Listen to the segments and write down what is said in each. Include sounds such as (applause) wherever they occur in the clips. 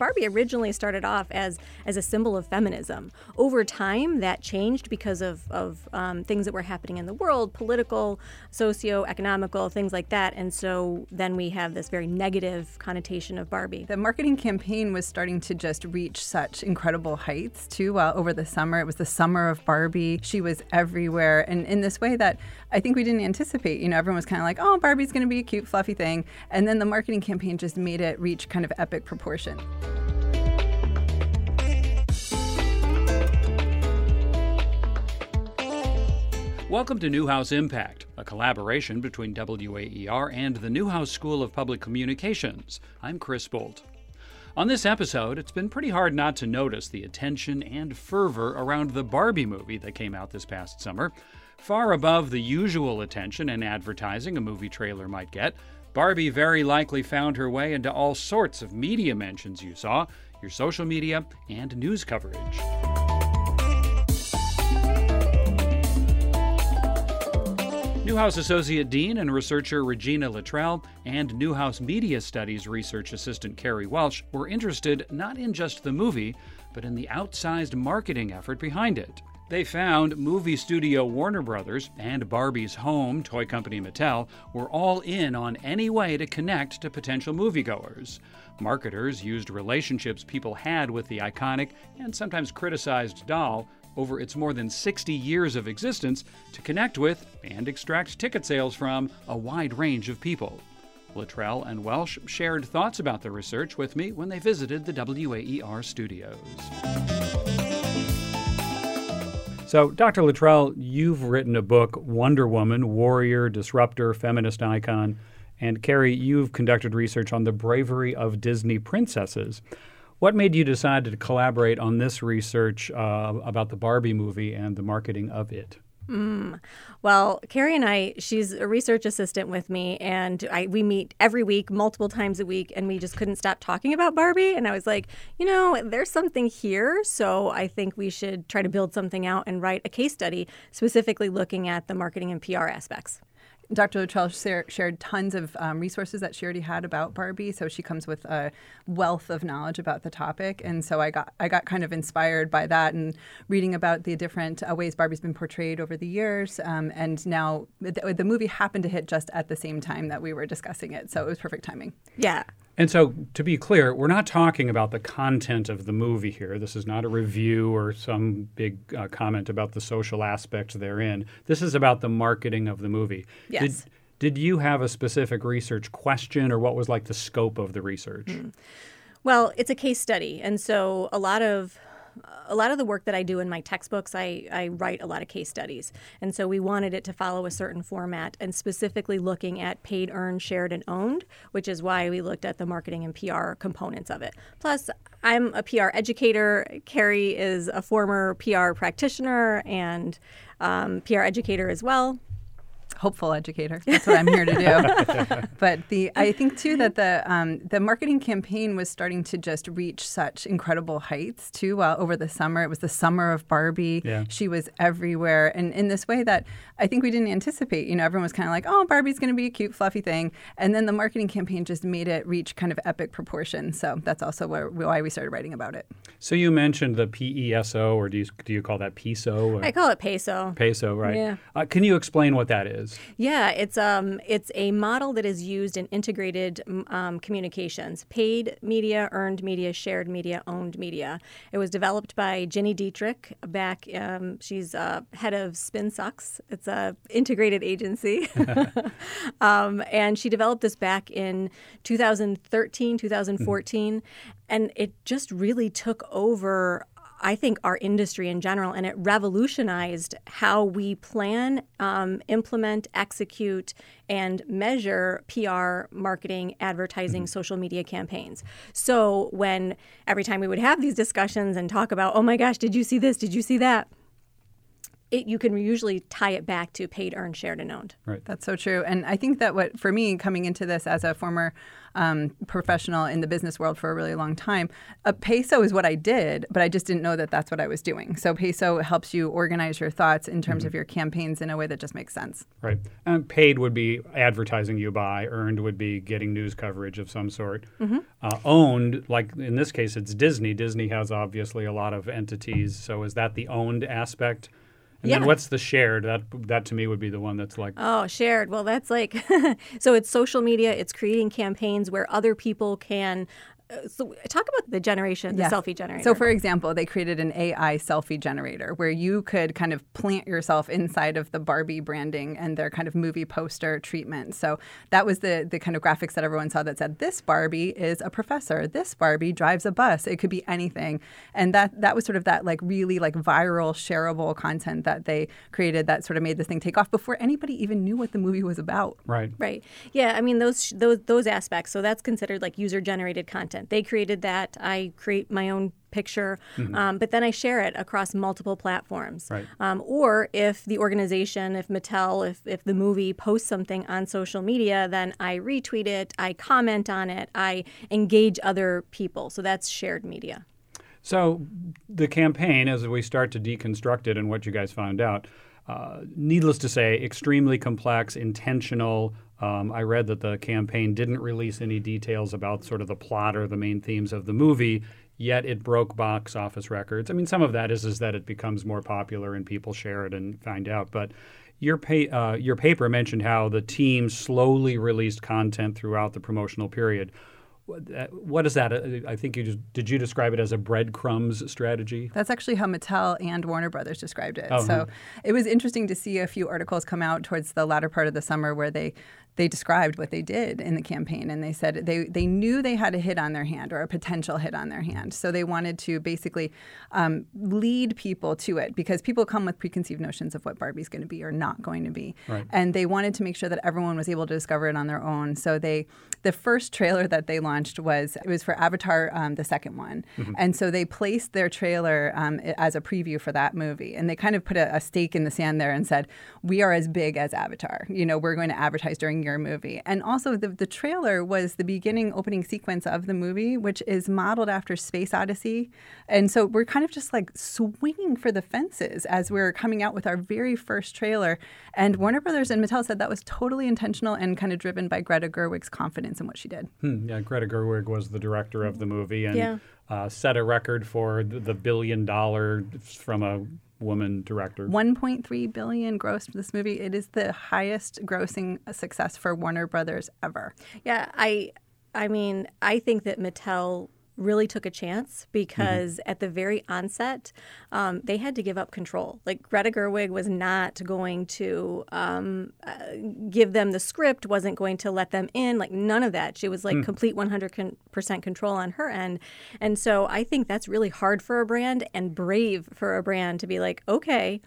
Barbie originally started off as as a symbol of feminism. Over time, that changed because of of um, things that were happening in the world, political, socio-economical, things like that. And so then we have this very negative connotation of Barbie. The marketing campaign was starting to just reach such incredible heights too. Uh, over the summer, it was the summer of Barbie. She was everywhere, and in this way that I think we didn't anticipate. You know, everyone was kind of like, "Oh, Barbie's going to be a cute, fluffy thing," and then the marketing campaign just made it reach kind of epic proportion. Welcome to Newhouse Impact, a collaboration between WAER and the Newhouse School of Public Communications. I'm Chris Bolt. On this episode, it's been pretty hard not to notice the attention and fervor around the Barbie movie that came out this past summer. Far above the usual attention and advertising a movie trailer might get, Barbie very likely found her way into all sorts of media mentions you saw, your social media, and news coverage. Newhouse Associate Dean and researcher Regina Luttrell and Newhouse Media Studies research assistant Carrie Welch were interested not in just the movie, but in the outsized marketing effort behind it. They found movie studio Warner Brothers and Barbie's home toy company Mattel were all in on any way to connect to potential moviegoers. Marketers used relationships people had with the iconic and sometimes criticized doll over its more than 60 years of existence to connect with and extract ticket sales from a wide range of people. Luttrell and Welch shared thoughts about the research with me when they visited the WAER studios. So, Dr. Luttrell, you've written a book, Wonder Woman Warrior, Disruptor, Feminist Icon. And Carrie, you've conducted research on the bravery of Disney princesses. What made you decide to collaborate on this research uh, about the Barbie movie and the marketing of it? Mm. Well, Carrie and I, she's a research assistant with me, and I, we meet every week, multiple times a week, and we just couldn't stop talking about Barbie. And I was like, you know, there's something here. So I think we should try to build something out and write a case study specifically looking at the marketing and PR aspects. Dr. Luttrell shared tons of um, resources that she already had about Barbie, so she comes with a wealth of knowledge about the topic. And so I got I got kind of inspired by that and reading about the different uh, ways Barbie's been portrayed over the years. Um, and now the, the movie happened to hit just at the same time that we were discussing it, so it was perfect timing. Yeah, and so, to be clear, we're not talking about the content of the movie here. This is not a review or some big uh, comment about the social aspects therein. This is about the marketing of the movie. Yes. Did, did you have a specific research question, or what was like the scope of the research? Mm. Well, it's a case study. And so, a lot of a lot of the work that I do in my textbooks, I, I write a lot of case studies. And so we wanted it to follow a certain format and specifically looking at paid, earned, shared, and owned, which is why we looked at the marketing and PR components of it. Plus, I'm a PR educator. Carrie is a former PR practitioner and um, PR educator as well hopeful educator. That's what I'm here to do. (laughs) but the I think too that the um, the marketing campaign was starting to just reach such incredible heights too. Uh, over the summer, it was the summer of Barbie. Yeah. She was everywhere, and in this way that I think we didn't anticipate. You know, everyone was kind of like, "Oh, Barbie's going to be a cute, fluffy thing," and then the marketing campaign just made it reach kind of epic proportions. So that's also where, why we started writing about it. So you mentioned the PESO, or do you do you call that PESO? Or? I call it peso. Peso, right? Yeah. Uh, can you explain what that is? Yeah, it's um it's a model that is used in integrated um, communications: paid media, earned media, shared media, owned media. It was developed by Gini Dietrich back. Um, she's uh, head of SpinSucks. It's a integrated agency, (laughs) (laughs) um, and she developed this back in 2013, 2014, mm-hmm. and it just really took over I think, our industry in general, and it revolutionized how we plan, um, implement, execute, and measure PR, marketing, advertising, mm-hmm. social media campaigns. So when every time we would have these discussions and talk about, oh my gosh, did you see this? Did you see that? It, you can usually tie it back to paid, earned, shared, and owned. Right. That's so true. And I think that what, for me, coming into this as a former um, professional in the business world for a really long time, a peso is what I did, but I just didn't know that that's what I was doing. So peso helps you organize your thoughts in terms mm-hmm. of your campaigns in a way that just makes sense. Right. And paid would be advertising you buy, earned would be getting news coverage of some sort. Mm-hmm. Uh, owned, like in this case, it's Disney. Disney has obviously a lot of entities. So is that the owned aspect? And yeah. then what's the shared? That that to me would be the one that's like Oh, shared. Well, that's like (laughs) so it's social media, it's creating campaigns where other people can so talk about the generation, the yes. selfie generator. So, for example, they created an AI selfie generator where you could kind of plant yourself inside of the Barbie branding and their kind of movie poster treatment. So that was the the kind of graphics that everyone saw that said this Barbie is a professor, this Barbie drives a bus. It could be anything, and that that was sort of that like really like viral shareable content that they created that sort of made this thing take off before anybody even knew what the movie was about. Right. Right. Yeah. I mean those those those aspects. So that's considered like user generated content content. They created that. I create my own picture, mm-hmm. um, but then I share it across multiple platforms. Right. Um, or if the organization, if Mattel, if, if the movie posts something on social media, then I retweet it, I comment on it, I engage other people. So that's shared media. So the campaign, as we start to deconstruct it and what you guys found out, uh, needless to say, extremely complex, intentional, um, I read that the campaign didn't release any details about sort of the plot or the main themes of the movie, yet it broke box office records. I mean, some of that is, is that it becomes more popular and people share it and find out. But your, uh, your paper mentioned how the team slowly released content throughout the promotional period. Uh, what is that? I think you just did you describe it as a breadcrumbs strategy? That's actually how Mattel and Warner Brothers described it. Oh, so it was interesting to see a few articles come out towards the latter part of the summer where they they described what they did in the campaign and they said they, they knew they had a hit on their hand or a potential hit on their hand. So they wanted to basically um, lead people to it because people come with preconceived notions of what Barbie's going to be or not going to be. Right. And they wanted to make sure that everyone was able to discover it on their own. So they the first trailer that they launched was it was for Avatar, um, the second one. Mm-hmm. And so they placed their trailer um, as a preview for that movie. And they kind of put a, a stake in the sand there and said, we are as big as Avatar. You know, we're going to advertise during your movie. And also, the, the trailer was the beginning opening sequence of the movie, which is modeled after Space Odyssey. And so we're kind of just like swinging for the fences as we're coming out with our very first trailer. And Warner Brothers and Mattel said that was totally intentional and kind of driven by Greta Gerwig's confidence in what she did. Hmm, yeah, Greta Gerwig was the director of the movie and yeah. uh, set a record for the, the billion dollar from a woman director. 1.3 billion grossed for this movie. It is the highest grossing success for Warner Brothers ever. Yeah, I I mean, I think that Mattel really took a chance because mm-hmm. at the very onset, um, they had to give up control. Like Greta Gerwig was not going to um, uh, give them the script, wasn't going to let them in, like none of that. She was like mm. complete 100% control on her end. And so I think that's really hard for a brand and brave for a brand to be like, okay,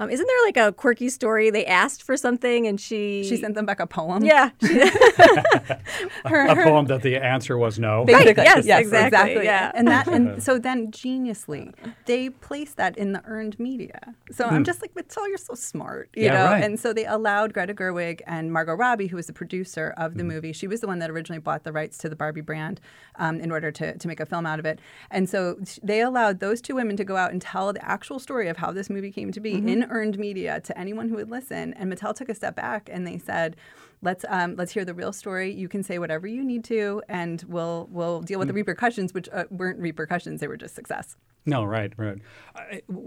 um, isn't there like a quirky story? They asked for something and she she sent them back a poem. Yeah, (laughs) (laughs) her, a poem that the answer was no. Right. Yes, yes, exactly. exactly. Yeah, and that and (laughs) so then geniusly they placed that in the earned media. So I'm hmm. just like, Mattel, you're so smart, you yeah, know. Right. And so they allowed Greta Gerwig and Margot Robbie, who was the producer of the mm. movie. She was the one that originally bought the rights to the Barbie brand um, in order to to make a film out of it. And so they allowed those two women to go out and tell the actual story of how this movie came to be mm-hmm. in earned media to anyone who would listen. And Mattel took a step back and they said, let's um, let's hear the real story. You can say whatever you need to, and we'll we'll deal with the mm. repercussions, which uh, weren't repercussions; they were just success. No, right, right.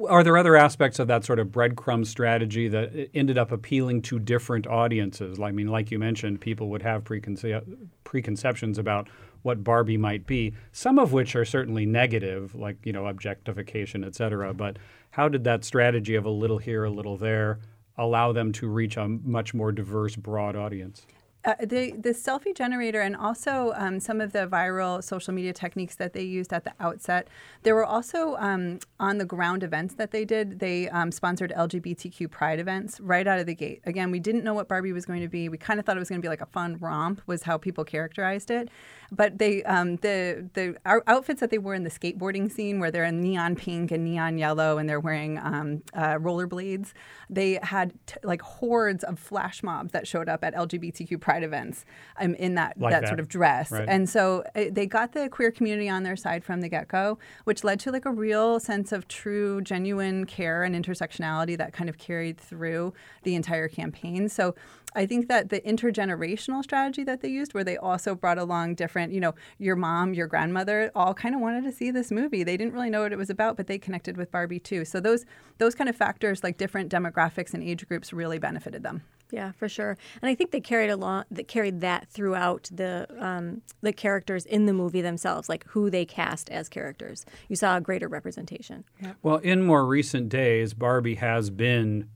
Are there other aspects of that sort of breadcrumb strategy that ended up appealing to different audiences? I mean, like you mentioned, people would have preconce- preconceptions about what Barbie might be, some of which are certainly negative, like you know objectification, et cetera. But how did that strategy of a little here, a little there allow them to reach a much more diverse, broad audience? Uh, the the selfie generator and also um, some of the viral social media techniques that they used at the outset. There were also um, on the ground events that they did. They um, sponsored LGBTQ pride events right out of the gate. Again, we didn't know what Barbie was going to be. We kind of thought it was going to be like a fun romp, was how people characterized it. But they um, the the outfits that they wore in the skateboarding scene, where they're in neon pink and neon yellow, and they're wearing um, uh, rollerblades. They had t- like hordes of flash mobs that showed up at LGBTQ pride events um, in that, like that, that, sort of dress. Right. And so uh, they got the queer community on their side from the get go, which led to like a real sense of true, genuine care and intersectionality that kind of carried through the entire campaign. So I think that the intergenerational strategy that they used, where they also brought along different, you know, your mom, your grandmother, all kind of wanted to see this movie. They didn't really know what it was about, but they connected with Barbie too. So those those kind of factors, like different demographics and age groups, really benefited them. Yeah, for sure. And I think they carried along that carried that throughout the um, the characters in the movie themselves, like who they cast as characters. You saw a greater representation. Yeah. Well, in more recent days, Barbie has been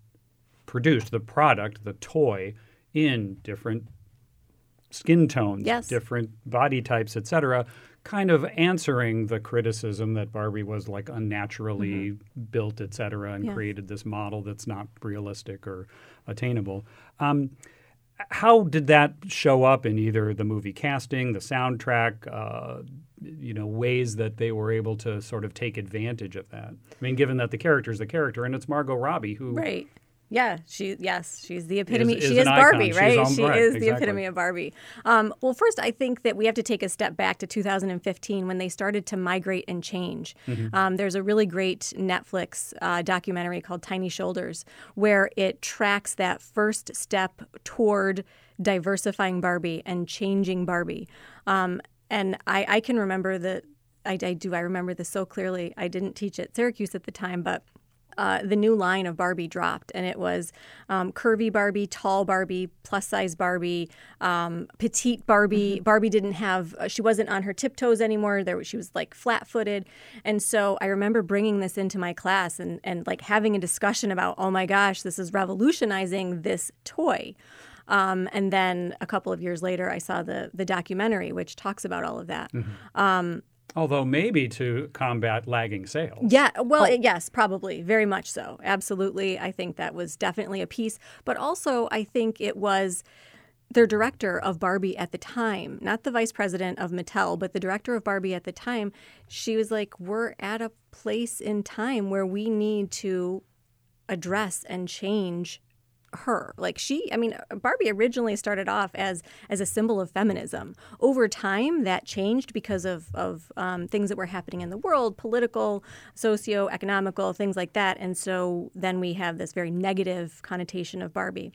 produced, the product, the toy, in different skin tones, yes. different body types, etc., kind of answering the criticism that Barbie was like unnaturally mm-hmm. built, etc., and yeah. created this model that's not realistic or attainable. Um, how did that show up in either the movie casting, the soundtrack, uh, you know, ways that they were able to sort of take advantage of that? I mean, given that the character is the character, and it's Margot Robbie who right. Yeah, she yes, she's the epitome. Is, is she is Barbie, icon. right? She is exactly. the epitome of Barbie. Um, well, first, I think that we have to take a step back to 2015 when they started to migrate and change. Mm-hmm. Um, there's a really great Netflix uh, documentary called Tiny Shoulders where it tracks that first step toward diversifying Barbie and changing Barbie. Um, and I, I, can remember the I, I do I remember this so clearly. I didn't teach at Syracuse at the time, but uh, the new line of Barbie dropped, and it was um, curvy Barbie, tall Barbie, plus size Barbie, um, petite Barbie. Mm-hmm. Barbie didn't have, uh, she wasn't on her tiptoes anymore. There, she was like flat footed. And so I remember bringing this into my class and, and like having a discussion about, oh my gosh, this is revolutionizing this toy. Um, and then a couple of years later, I saw the the documentary, which talks about all of that. Mm-hmm. Um, Although maybe to combat lagging sales. Yeah, well, oh. yes, probably. Very much so. Absolutely. I think that was definitely a piece. But also, I think it was their director of Barbie at the time, not the vice president of Mattel, but the director of Barbie at the time. She was like, We're at a place in time where we need to address and change her. Like she, I mean, Barbie originally started off as as a symbol of feminism. Over time, that changed because of of um, things that were happening in the world, political, socio-economical, things like that. And so then we have this very negative connotation of Barbie.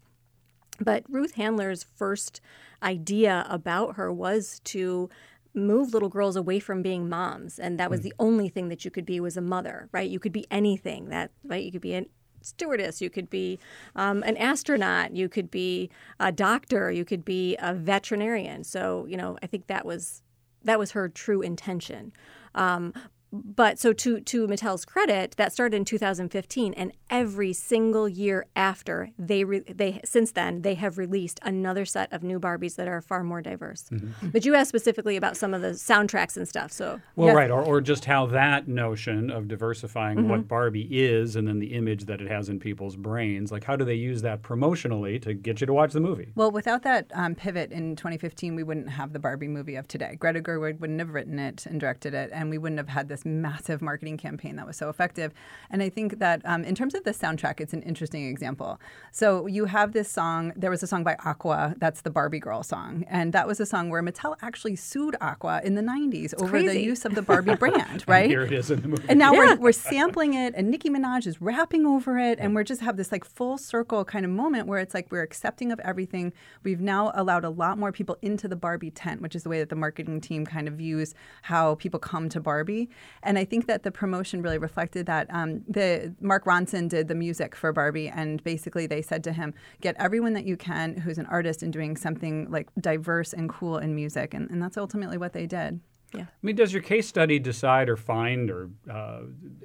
But Ruth Handler's first idea about her was to move little girls away from being moms and that was mm. the only thing that you could be was a mother right you could be anything that right you could be an stewardess, you could be um, an astronaut, you could be a doctor, you could be a veterinarian. So you know, I think that was that was her true intention. Um, but so to to Mattel's credit, that started in 2015, and every single year after they re- they since then they have released another set of new Barbies that are far more diverse. Mm-hmm. But you asked specifically about some of the soundtracks and stuff, so well, yes. right, or, or just how that notion of diversifying mm-hmm. what Barbie is, and then the image that it has in people's brains, like how do they use that promotionally to get you to watch the movie? Well, without that um, pivot in 2015, we wouldn't have the Barbie movie of today. Greta Gerwig wouldn't have written it and directed it, and we wouldn't have had this this massive marketing campaign that was so effective. And I think that um, in terms of the soundtrack, it's an interesting example. So you have this song, there was a song by Aqua, that's the Barbie Girl song. And that was a song where Mattel actually sued Aqua in the 90s it's over crazy. the use of the Barbie (laughs) brand, right? here it is in the movie. And now yeah. we're, we're sampling it, and Nicki Minaj is rapping over it, and we're just have this like full circle kind of moment where it's like we're accepting of everything. We've now allowed a lot more people into the Barbie tent, which is the way that the marketing team kind of views how people come to Barbie. And I think that the promotion really reflected that. Um, the Mark Ronson did the music for Barbie, and basically they said to him, "Get everyone that you can who's an artist and doing something like diverse and cool in music," and, and that's ultimately what they did. Yeah. I mean, does your case study decide or find or uh,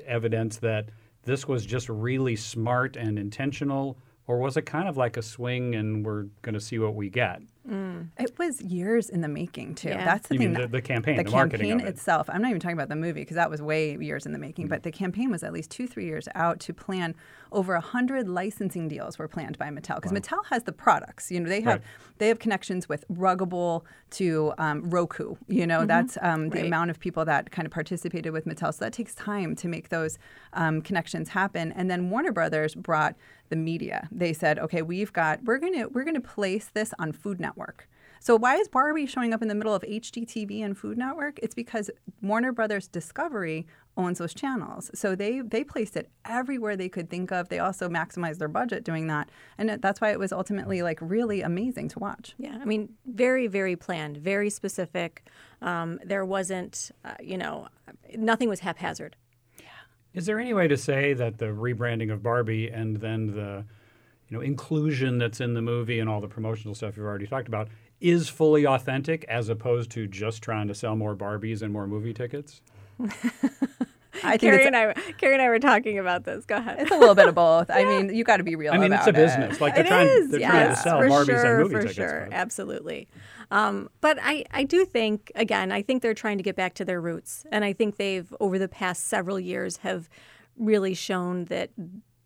evidence that this was just really smart and intentional, or was it kind of like a swing and we're going to see what we get? Mm. It was years in the making too. Yeah. That's the You thing. mean the- the campaign, the, the marketing campaign of it. itself. I'm not even talking about the movie because that was way years in the making. Mm-hmm. But the campaign was at least two, three years out to plan over a hundred licensing deals were planned by Mattel because Mattel has the products. You know, they have Right. they have connections with Ruggable to um, Roku. You know, that's um, the Right. amount of people that kind of participated with Mattel. So that takes time to make those um, connections happen. And then Warner Brothers brought the media. They said, okay, we've got we're gonna we're gonna place this on Food Network. So why is Barbie showing up in the middle of HGTV and Food Network? It's because Warner Brothers Discovery owns those channels. So they they placed it everywhere they could think of. They also maximized their budget doing that. And that's why it was ultimately like really amazing to watch. Yeah, I mean, very, very planned, very specific. Um, there wasn't, uh, you know, nothing was haphazard. Yeah. Is there any way to say that the rebranding of Barbie and then the you know inclusion that's in the movie and all the promotional stuff you've already talked about is fully authentic as opposed to just trying to sell more Barbies and more movie tickets? (laughs) I think Carrie and I, Carrie and I were talking about this. Go ahead. it's a little bit of (laughs) both. I mean, you got to be real. I mean, it's a about it. business. Like they're It trying, is, they're trying to yes, sell for Barbies sure, and movie for tickets. sure, but- absolutely. Um, but I, I do think, again, I think they're trying to get back to their roots, and I think they've over the past several years have really shown that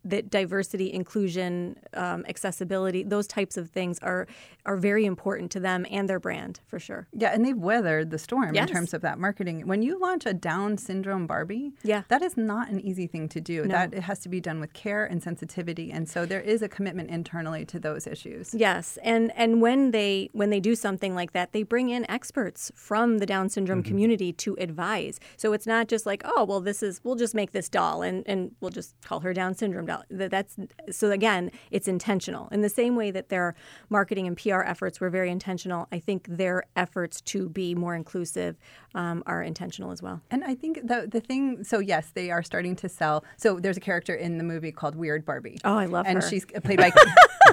that diversity, inclusion, um, accessibility, those types of things are are very important to them and their brand for sure. Yeah, and they've weathered the storm Yes. in terms of that marketing. When you launch a Down syndrome Barbie, Yeah. that is not an easy thing to do. No. That it has to be done with care and sensitivity, and so there is a commitment internally to those issues. Yes, and and when they when they do something like that, they bring in experts from the Down syndrome community to advise. So it's not just like, oh, well, this is we'll just make this doll and and we'll just call her Down syndrome that's so again, it's intentional. In the same way that their marketing and PR efforts were very intentional, I think their efforts to be more inclusive um, are intentional as well. And I think the the thing. So yes, they are starting to sell. So there's a character in the movie called Weird Barbie. Oh, I love and her. she's (laughs) played by. (laughs)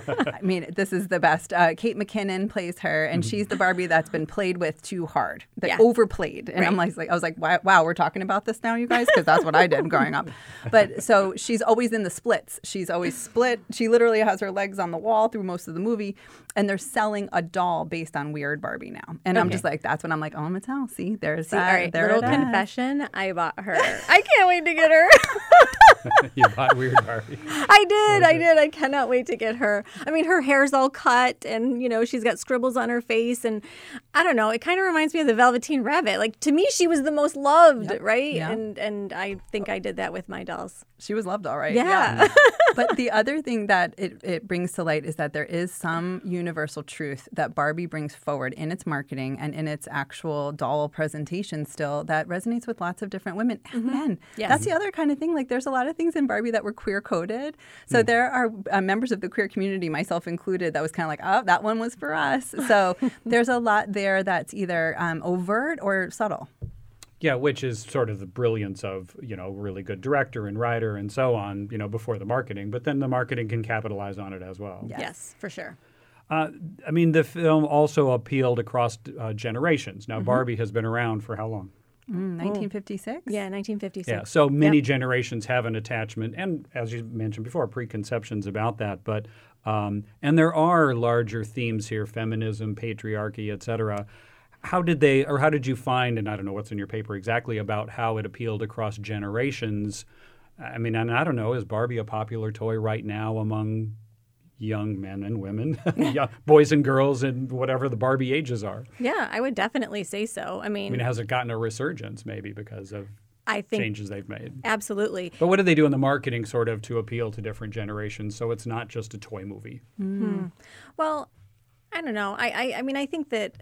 I mean, this is the best. Uh, Kate McKinnon plays her, and she's the Barbie that's been played with too hard, that Yeah. overplayed. And I'm like, like, I was like, wow, wow, we're talking about this now, you guys, because that's what I did growing up. But so she's always in the splits. She's always split. She literally has her legs on the wall through most of the movie, and they're selling a doll based on Weird Barbie now. And I'm just like, that's when I'm like, oh, Mattel, see, there's See, that. all right, there little confession. I bought her. I can't wait to get her. (laughs) (laughs) you bought Weird Barbie. I did. I did. I cannot wait to get her. I mean, her hair's all cut and, you know, she's got scribbles on her face. And I don't know. It kind of reminds me of the Velveteen Rabbit. Like, to me, she was the most loved, right? Yeah. And and I think I did that with my dolls. She was loved, all right. Yeah. (laughs) but the other thing that it, it brings to light is that there is some universal truth that Barbie brings forward in its marketing and in its actual doll presentation still that resonates with lots of different women mm-hmm. and men. Yes. That's the other kind of thing. Like, there's a lot of things in Barbie that were queer coded. So there are uh, members of the queer community, myself included, that was kind of like, oh, that one was for us. (laughs) So there's a lot there that's either um, overt or subtle. Yeah, which is sort of the brilliance of you know really good director and writer and so on. You know before the marketing, but then the marketing can capitalize on it as well. yes. for sure. Uh, I mean, the film also appealed across uh, generations. Mm-hmm. Now, Barbie has been around for how long? Mm, 1956? Yeah, 1956. Yeah, so many generations have an attachment, and as you mentioned before, preconceptions about that. But um, and there are larger themes here: feminism, patriarchy, etc. How did they, or how did you find? And I don't know what's in your paper exactly about how it appealed across generations. I mean, and I don't know, is Barbie a popular toy right now among young men and women, (laughs) young boys and girls, and whatever the Barbie ages are? Yeah, I would definitely say so. I mean, I mean, has it gotten a resurgence maybe because of I think changes they've made? absolutely. But what do they do in the marketing sort of to appeal to different generations so it's not just a toy movie? Well, I don't know. I, I, I mean, I think that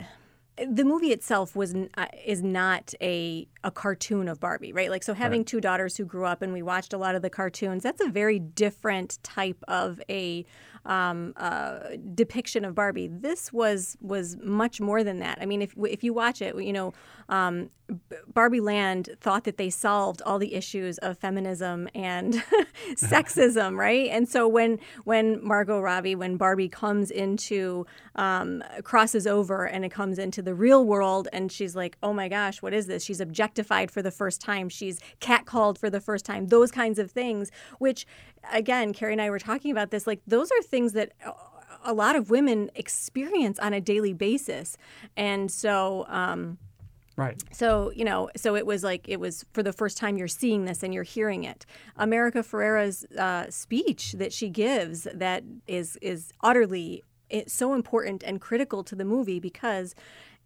the movie itself was uh, is not a a cartoon of Barbie, right? Like, so having two daughters who grew up and we watched a lot of the cartoons, that's a very different type of a um, uh, depiction of Barbie. This was was much more than that. I mean, if if you watch it, you know, um, Barbie Land thought that they solved all the issues of feminism and (laughs) sexism, (laughs) right? And so when when Margot Robbie, when Barbie comes into um, crosses over and it comes into the real world, and she's like, "Oh my gosh, what is this?" She's objectified for the first time. She's catcalled for the first time. Those kinds of things, which again, Carrie and I were talking about this. Like those are things that a lot of women experience on a daily basis. And so, um, Right. so, you know, so it was like it was for the first time you're seeing this and you're hearing it. America Ferrera's uh, speech that she gives that is is utterly it's so important and critical to the movie because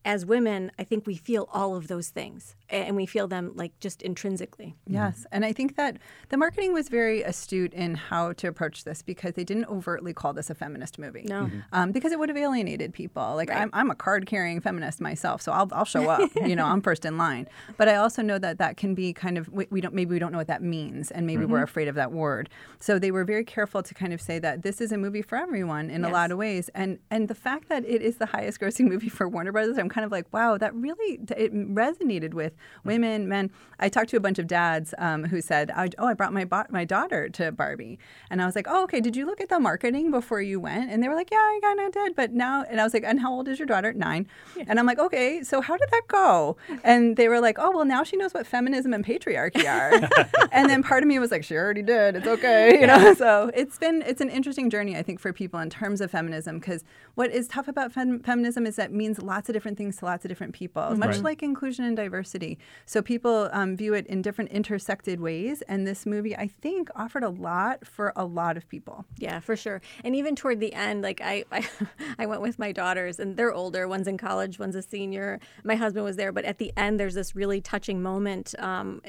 as women, I think we feel all of those things and we feel them like just intrinsically. Yes. And I think that the marketing was very astute in how to approach this because they didn't overtly call this a feminist movie. No. Um, because it would have alienated people. Like, Right. I'm, I'm a card carrying feminist myself, so I'll, I'll show (laughs) up. you know, I'm first in line. But I also know that that can be kind of, we, we don't, maybe we don't know what that means, and maybe we're afraid of that word. So they were very careful to kind of say that this is a movie for everyone in a lot of ways. And, and the fact that it is the highest grossing movie for Warner Brothers, I'm kind of like, wow, that really it resonated with women, men. I talked to a bunch of dads um, who said, "Oh, I brought my bo- my daughter to Barbie," and I was like, "Oh, okay. Did you look at the marketing before you went?" And they were like, "Yeah, I kind of did." But now, and I was like, "And how old is your daughter?" Nine. And I'm like, "Okay, so how did that go?" And they were like, "Oh, well, now she knows what feminism and patriarchy are." (laughs) and then part of me was like, "She already did. It's okay," you know. So it's been it's an interesting journey, I think, for people in terms of feminism because what is tough about fem- feminism is that it means lots of different things to lots of different people, much Right. like inclusion and diversity. So people um, view it in different intersected ways, and this movie, I think, offered a lot for a lot of people. Yeah, for sure. And even toward the end, like I, I, (laughs) I went with my daughters, and they're older. One's in college, one's a senior. My husband was there, but at the end, there's this really touching moment um,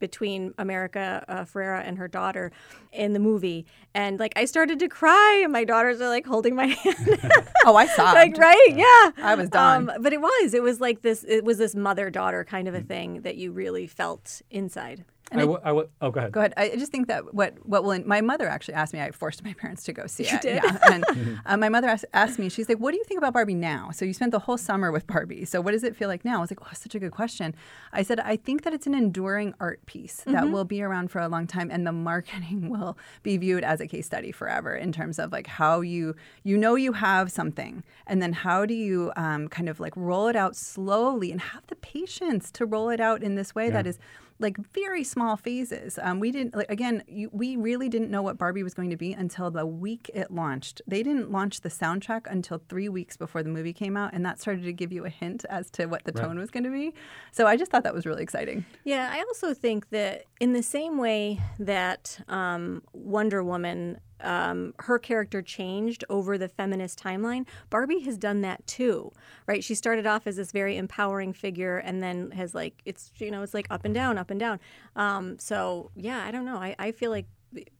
between America uh, Ferrera and her daughter in the movie, and like I started to cry, and my daughters are like holding my (laughs) hand, Oh, I saw. like right, yeah. I was done. Um, but it was, it was like this, it was this mother daughter kind of a mm. thing that you really felt inside. I w- I w- oh, go ahead. Go ahead. I just think that what what will my mother actually asked me. I forced my (laughs) parents to go see it. did? Yeah. And (laughs) uh, my mother asked, asked me. She's like, "What do you think about Barbie now?" So you spent the whole summer with Barbie. So what does it feel like now? I was like, "Oh, such a good question." I said, "I think that it's an enduring art piece that will be around for a long time, and the marketing (laughs) will be viewed as a case study forever in terms of like how you you know you have something, and then how do you um, kind of like roll it out slowly and have the patience to roll it out in this way that Yeah. is." Like very small phases. Um, we didn't like again. You, we really didn't know what Barbie was going to be until the week it launched. They didn't launch the soundtrack until three weeks before the movie came out, and that started to give you a hint as to what the Right. tone was going to be. So I just thought that was really exciting. Yeah, I also think that in the same way that um, Wonder Woman, um, her character changed over the feminist timeline, Barbie has done that too, right? She started off as this very empowering figure and then has like, it's, you know, it's like up and down, up and down. Um, so, yeah, I don't know. I, I feel like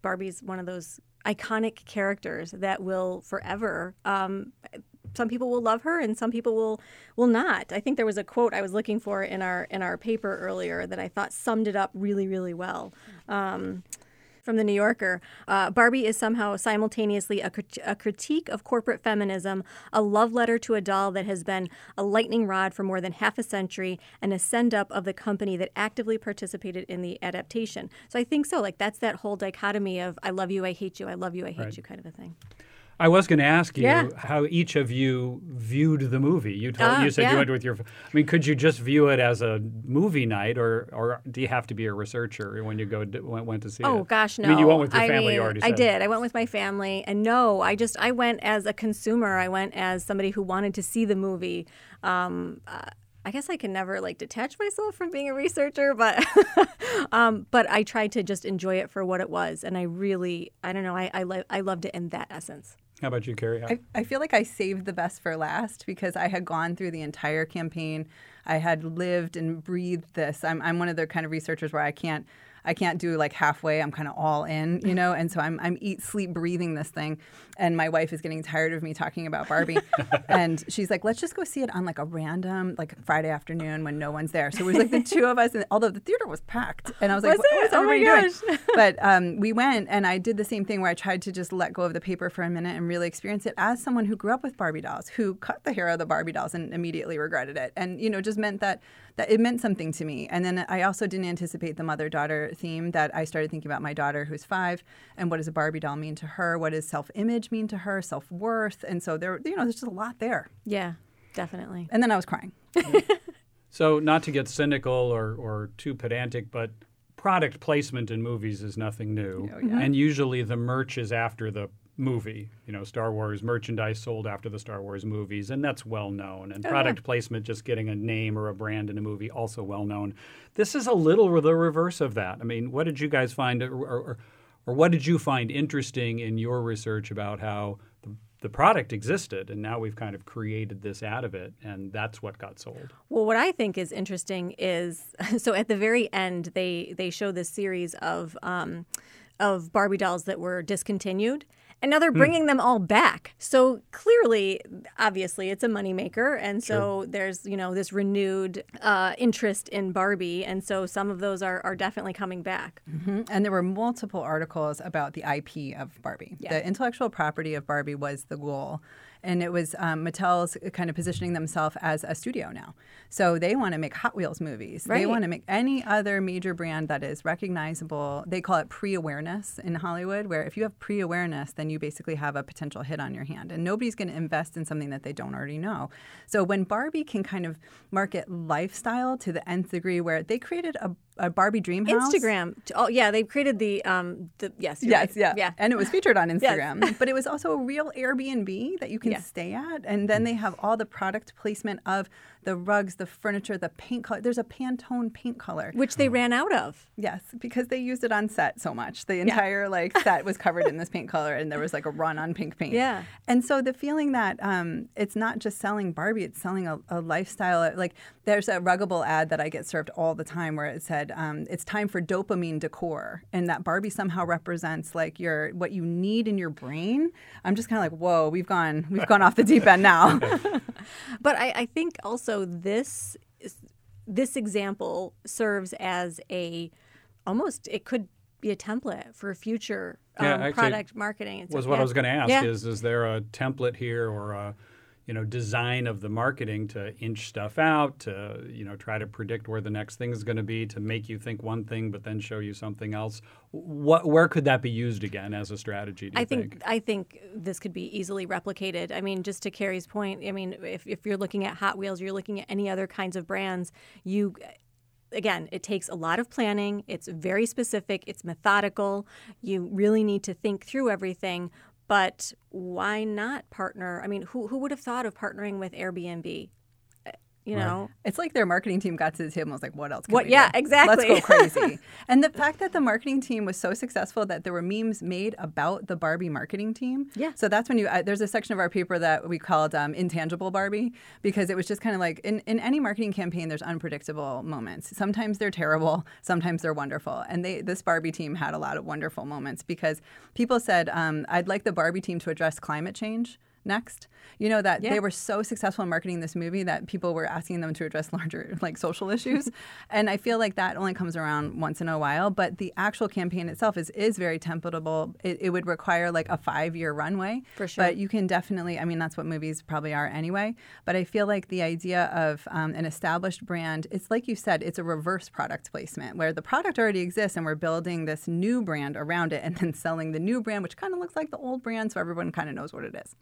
Barbie's one of those iconic characters that will forever um, some people will love her and some people will will not. I think there was a quote I was looking for in our in our paper earlier that I thought summed it up really really well. Um, from the New Yorker, uh, Barbie is somehow simultaneously a, crit- a critique of corporate feminism, a love letter to a doll that has been a lightning rod for more than half a century, and a send up of the company that actively participated in the adaptation. So I think so. Like that's that whole dichotomy of I love you, I hate you, I love you, I hate Right. you kind of a thing. I was going to ask you Yeah. how each of you viewed the movie. You told, Ah, you said yeah. you went with your. I mean, could you just view it as a movie night, or or do you have to be a researcher when you go to, went, went to see it? Oh gosh, no. I mean, you went with your I family. mean, already I did. I went with my family, and no, I just I went as a consumer. I went as somebody who wanted to see the movie. Um, uh, I guess I can never like detach myself from being a researcher, but (laughs) um, but I tried to just enjoy it for what it was, and I really I don't know I I, lo- I loved it in that essence. How about you, Carrie? I, I feel like I saved the best for last because I had gone through the entire campaign. I had lived and breathed this. I'm, I'm one of the kind of researchers where I can't I can't do like halfway. I'm kind of all in, you know. And so I'm I'm eat sleep breathing this thing. And my wife is getting tired of me talking about Barbie, (laughs) and she's like, "Let's just go see it on like a random like Friday afternoon when no one's there." So it was like the two of us, and although the theater was packed, and I was like, Was "What is Oh everybody doing?" (laughs) but um, we went and I did the same thing where I tried to just let go of the paper for a minute and really experience it as someone who grew up with Barbie dolls, who cut the hair of the Barbie dolls and immediately regretted it, and you know just meant that that it meant something to me. And then I also didn't anticipate the mother daughter theme that I started thinking about my daughter who's five and what does a Barbie doll mean to her? What does self image mean to her? Self worth? And so there, you know, there's just a lot there. Yeah, definitely. And then I was crying. (laughs) So, not to get cynical or, or too pedantic, but product placement in movies is nothing new. Oh, yeah. And usually the merch is after the movie. You know, Star Wars merchandise sold after the Star Wars movies, and that's well known. And oh, product yeah. placement, just getting a name or a brand in a movie, also well known. This is a little the reverse of that. I mean, what did you guys find, or, or, or what did you find interesting in your research about how the, the product existed, and now we've kind of created this out of it, and that's what got sold. Well, what I think is interesting is (laughs) so at the very end, they they show this series of. Um, of Barbie dolls that were discontinued and now they're hmm. bringing mm. them all back. So clearly, obviously, it's a moneymaker, and so sure. there's you know this renewed uh, interest in Barbie, and so some of those are, are definitely coming back. Mm-hmm. And there were multiple articles about the IP of Barbie. Yeah. The intellectual property of Barbie was the goal and it was um, Mattel's kind of positioning themselves as a studio now. So they want to make Hot Wheels movies. Right. They want to make any other major brand that is recognizable. They call it pre-awareness in Hollywood, where if you have pre-awareness, then you basically have a potential hit on your hand, and nobody's going to invest in something that they don't already know. So when Barbie can kind of market lifestyle to the nth degree, where they created a a Barbie Dream House. Instagram. Oh yeah, they created the um the yes yes right. yeah yeah, and it was featured on (laughs) Instagram. yes. but it was also a real Airbnb that you can yeah. stay at, and then they have all the product placement of the rugs, the furniture, the paint color. There's a Pantone paint color, which they ran out of. Yes, because they used it on set so much. The entire yeah. like (laughs) set was covered in this paint color, and there was like a run on pink paint. Yeah, and so the feeling that um, it's not just selling Barbie, it's selling a, a, lifestyle. Like there's a Ruggable ad that I get served all the time where it said um, it's time for dopamine decor, and that Barbie somehow represents like your what you need in your brain. I'm just kind of like, whoa, we've gone we've gone off the deep end now. (laughs) but I, I think also this this example serves as a almost it could be a template for future um, yeah, product marketing. Was what. I was going to ask. Yeah. Is is there a template here or a you know design of the marketing to inch stuff out to you know try to predict where the next thing is going to be to make you think one thing but then show you something else what where could that be used again as a strategy i think, think, i think this could be easily replicated i mean just to carrie's point i mean if, if you're looking at hot wheels you're looking at any other kinds of brands you again, it takes a lot of planning. It's very specific, it's methodical. You really need to think through everything. But why not partner? I mean, who, who would have thought of partnering with Airbnb? You know? Right. it's like their marketing team got to the table and was like what else what yeah do? exactly. Let's go crazy. (laughs) And the fact that the marketing team was so successful that there were memes made about the barbie marketing team. Yeah. So that's when you uh, there's a section of our paper that we called um, intangible barbie because it was just kind of like in, in any marketing campaign there's unpredictable moments. Sometimes they're terrible sometimes they're wonderful. And they this barbie team had a lot of wonderful moments because people said um, i'd like the barbie team to address climate change next. You know that yeah. they were so successful in marketing this movie that people were asking them to address (laughs) larger like social issues. (laughs) and I feel like that only comes around once in a while, but the actual campaign itself is is very templatable. It, it would require like a 5-year runway. For sure. But you can definitely I mean that's what movies probably are anyway, but I feel like the idea of um, an established brand, it's like you said, it's a reverse product placement where the product already exists and we're building this new brand around it and then selling the new brand which kind of looks like the old brand so everyone kind of knows what it is.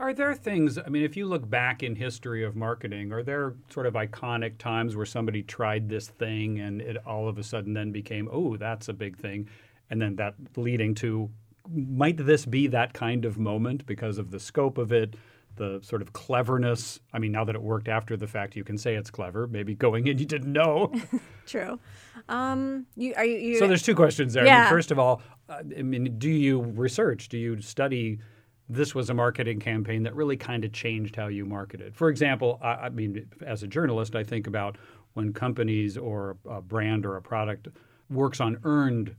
Are there things, I mean, if you look back in history of marketing, are there sort of iconic times where somebody tried this thing and it all of a sudden then became, oh, that's a big thing? And then that leading to, might this be that kind of moment because of the scope of it, the sort of cleverness? I mean, now that it worked after the fact, you can say it's clever. Maybe going in, you didn't know. (laughs) True. Um, you, are you, you, so there's two questions there. Yeah. I mean, first of all, uh, I mean, do you research? Do you study? This was a marketing campaign that really kind of changed how you marketed. For example, I, I mean, as a journalist, I think about when companies or a brand or a product works on earned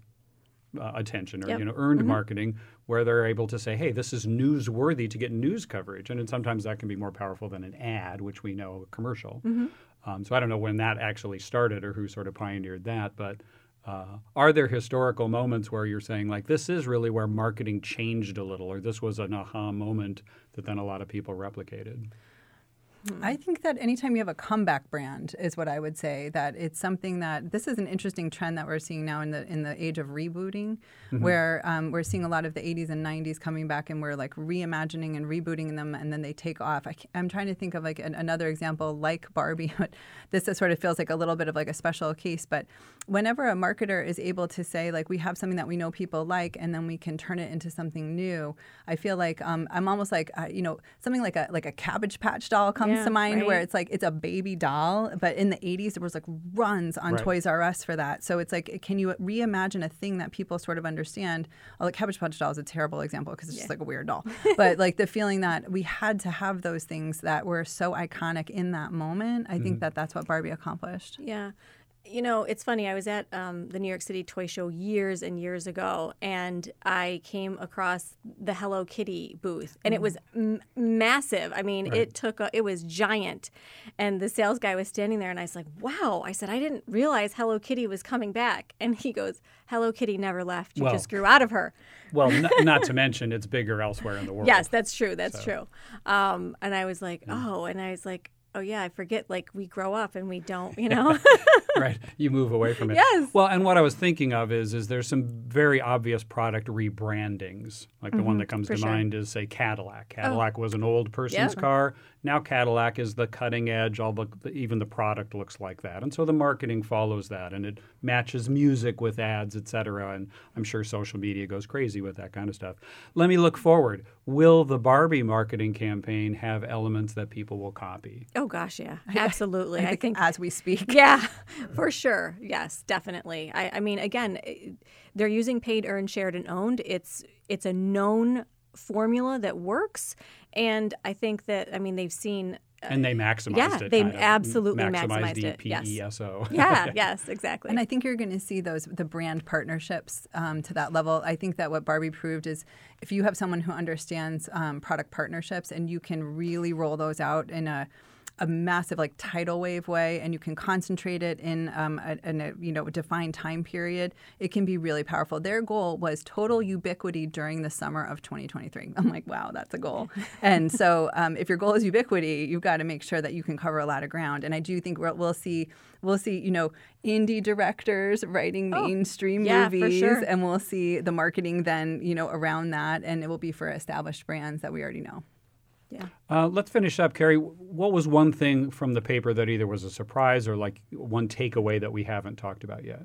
uh, attention or yep. you know earned mm-hmm. marketing where they're able to say hey this is newsworthy to get news coverage and sometimes that can be more powerful than an ad which we know a commercial mm-hmm. um, so i don't know when that actually started or who sort of pioneered that but uh, are there historical moments where you're saying like this is really where marketing changed a little, or this was an aha moment that then a lot of people replicated? I think that anytime you have a comeback brand is what I would say that it's something that this is an interesting trend that we're seeing now in the in the age of rebooting, mm-hmm. where um, we're seeing a lot of the 80s and 90s coming back and we're like reimagining and rebooting them and then they take off. I am trying to think of like an, another example like Barbie, (laughs) but this sort of feels like a little bit of like a special case. But whenever a marketer is able to say like we have something that we know people like and then we can turn it into something new, I feel like um, I'm almost like uh, you know something like a like a Cabbage Patch doll comes yeah, to mind right. where it's like it's a baby doll, but in the 80s there was like runs on right. Toys R Us for that. So it's like, can you reimagine a thing that people sort of understand? Oh, like Cabbage Patch doll is a terrible example because it's yeah. just like a weird doll. (laughs) but like the feeling that we had to have those things that were so iconic in that moment, I mm-hmm. think that that's what Barbie accomplished. Yeah you know, it's funny. I was at um, the New York City Toy Show years and years ago, and I came across the Hello Kitty booth, and it was mm. m- massive. I mean, right. it took a, it was giant, and the sales guy was standing there, and I was like, "Wow!" I said, "I didn't realize Hello Kitty was coming back," and he goes, "Hello Kitty never left. You well, just grew out of her." Well, n- (laughs) not to mention it's bigger elsewhere in the world. Yes, that's true. That's so. true. Um, and I was like, "Oh," and I was like oh yeah, I forget like we grow up and we don't, you know. (laughs) (laughs) right. You move away from it. Yes. Well, and what I was thinking of is is there's some very obvious product rebrandings. Like the mm-hmm, one that comes to sure. mind is say Cadillac. Oh. Cadillac oh. was an old person's yeah. car. Now Cadillac is the cutting edge. All the even the product looks like that, and so the marketing follows that, and it matches music with ads, et cetera. And I'm sure social media goes crazy with that kind of stuff. Let me look forward. Will the Barbie marketing campaign have elements that people will copy? Oh gosh, yeah, (laughs) absolutely. I, think, as we speak, (laughs) yeah, for sure. Yes, definitely. I, I mean, again, eh, they're using paid, earned, shared, and owned. It's it's a known formula that works. And I think that, I mean, they've seen. And they maximized yeah, it. they absolutely maximized, maximized the it. P-E-S-O. Yes. (laughs) Yeah, yes, exactly. And I think you're going to see those, the brand partnerships um, to that level. I think that what Barbie proved is if you have someone who understands um, product partnerships and you can really roll those out in a a massive like tidal wave way and you can concentrate it in, um, a, in a you know defined time period it can be really powerful. Their goal was total ubiquity during the summer of 2023 (laughs) i'm like wow that's a goal. And so um, if your goal is ubiquity you've got to make sure that you can cover a lot of ground. And i do think we'll, we'll see we'll see you know indie directors writing oh, mainstream yeah, movies sure. and we'll see the marketing then you know around that and it will be for established brands that we already know yeah. Uh, let's finish up, Carrie. What was one thing from the paper that either was a surprise or like one takeaway that we haven't talked about yet?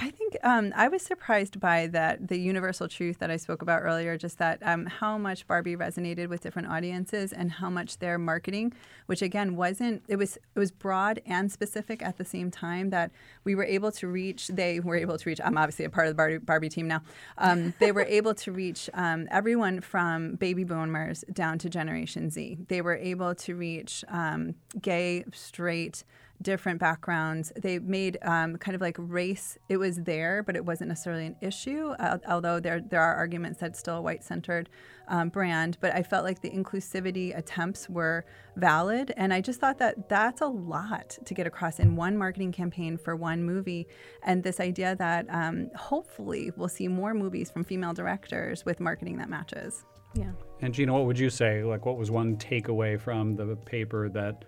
I think um, I was surprised by that the universal truth that I spoke about earlier, just that um, how much Barbie resonated with different audiences and how much their marketing, which again wasn't it was it was broad and specific at the same time that we were able to reach. They were able to reach. I'm obviously a part of the Barbie, Barbie team now. Um, they were able to reach um, everyone from baby boomers down to Generation Z. They were able to reach um, gay, straight different backgrounds. They made um, kind of like race. It was there, but it wasn't necessarily an issue. Uh, although there there are arguments that it's still a white centered um, brand. But I felt like the inclusivity attempts were valid, and I just thought that that's a lot to get across in one marketing campaign for one movie. And this idea that um, hopefully we'll see more movies from female directors with marketing that matches. Yeah. And Gina, what would you say? Like, what was one takeaway from the paper that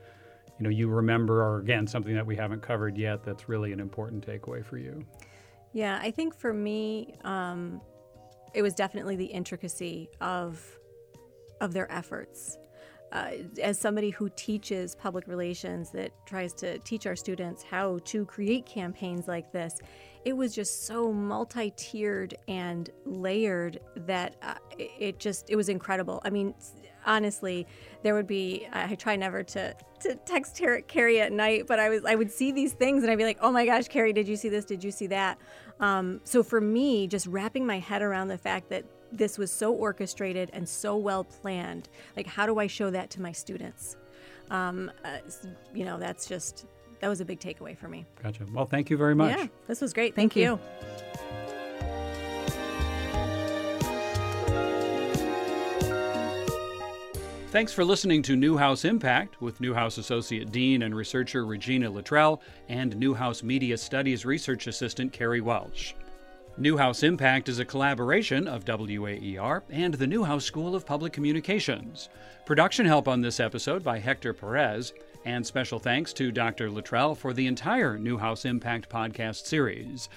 you know you remember or again something that we haven't covered yet that's really an important takeaway for you? Yeah i think for me um, it was definitely the intricacy of of their efforts. Uh, as somebody who teaches public relations that tries to teach our students how to create campaigns like this it was just so multi-tiered and layered that uh, it just it was incredible. I mean honestly, there would be I try never to to text Carrie at night, but I was I would see these things and I'd be like, oh my gosh, Carrie, did you see this? Did you see that? Um, so for me, just wrapping my head around the fact that this was so orchestrated and so well planned, like how do I show that to my students? Um, uh, you know, that's just that was a big takeaway for me. Gotcha. Well, thank you very much. Yeah, this was great. Thank, thank you. you. Thanks for listening to Newhouse Impact with Newhouse Associate Dean and Researcher Regina Luttrell and Newhouse Media Studies Research Assistant Carrie Welch. Newhouse Impact is a collaboration of WAER and the Newhouse School of Public Communications. Production help on this episode by Hector Perez, and special thanks to Dr. Luttrell for the entire Newhouse Impact podcast series.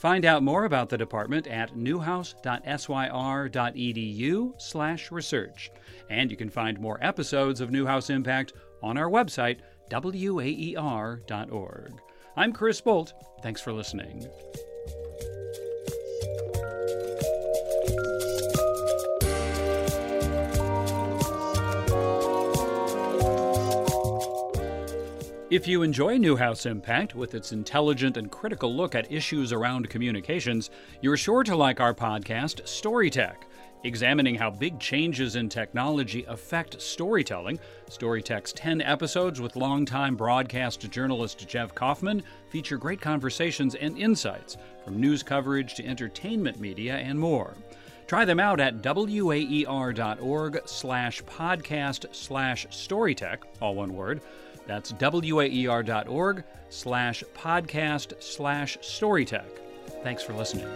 Find out more about the department at newhouse.syr.edu/research, and you can find more episodes of Newhouse Impact on our website waer.org. I'm Chris Bolt. Thanks for listening. If you enjoy Newhouse Impact with its intelligent and critical look at issues around communications, you're sure to like our podcast, Storytech. Examining how big changes in technology affect storytelling, Storytech's 10 episodes with longtime broadcast journalist Jeff Kaufman feature great conversations and insights from news coverage to entertainment media and more. Try them out at waer.org slash podcast slash storytech, all one word. That's waer.org slash podcast slash storytech. Thanks for listening.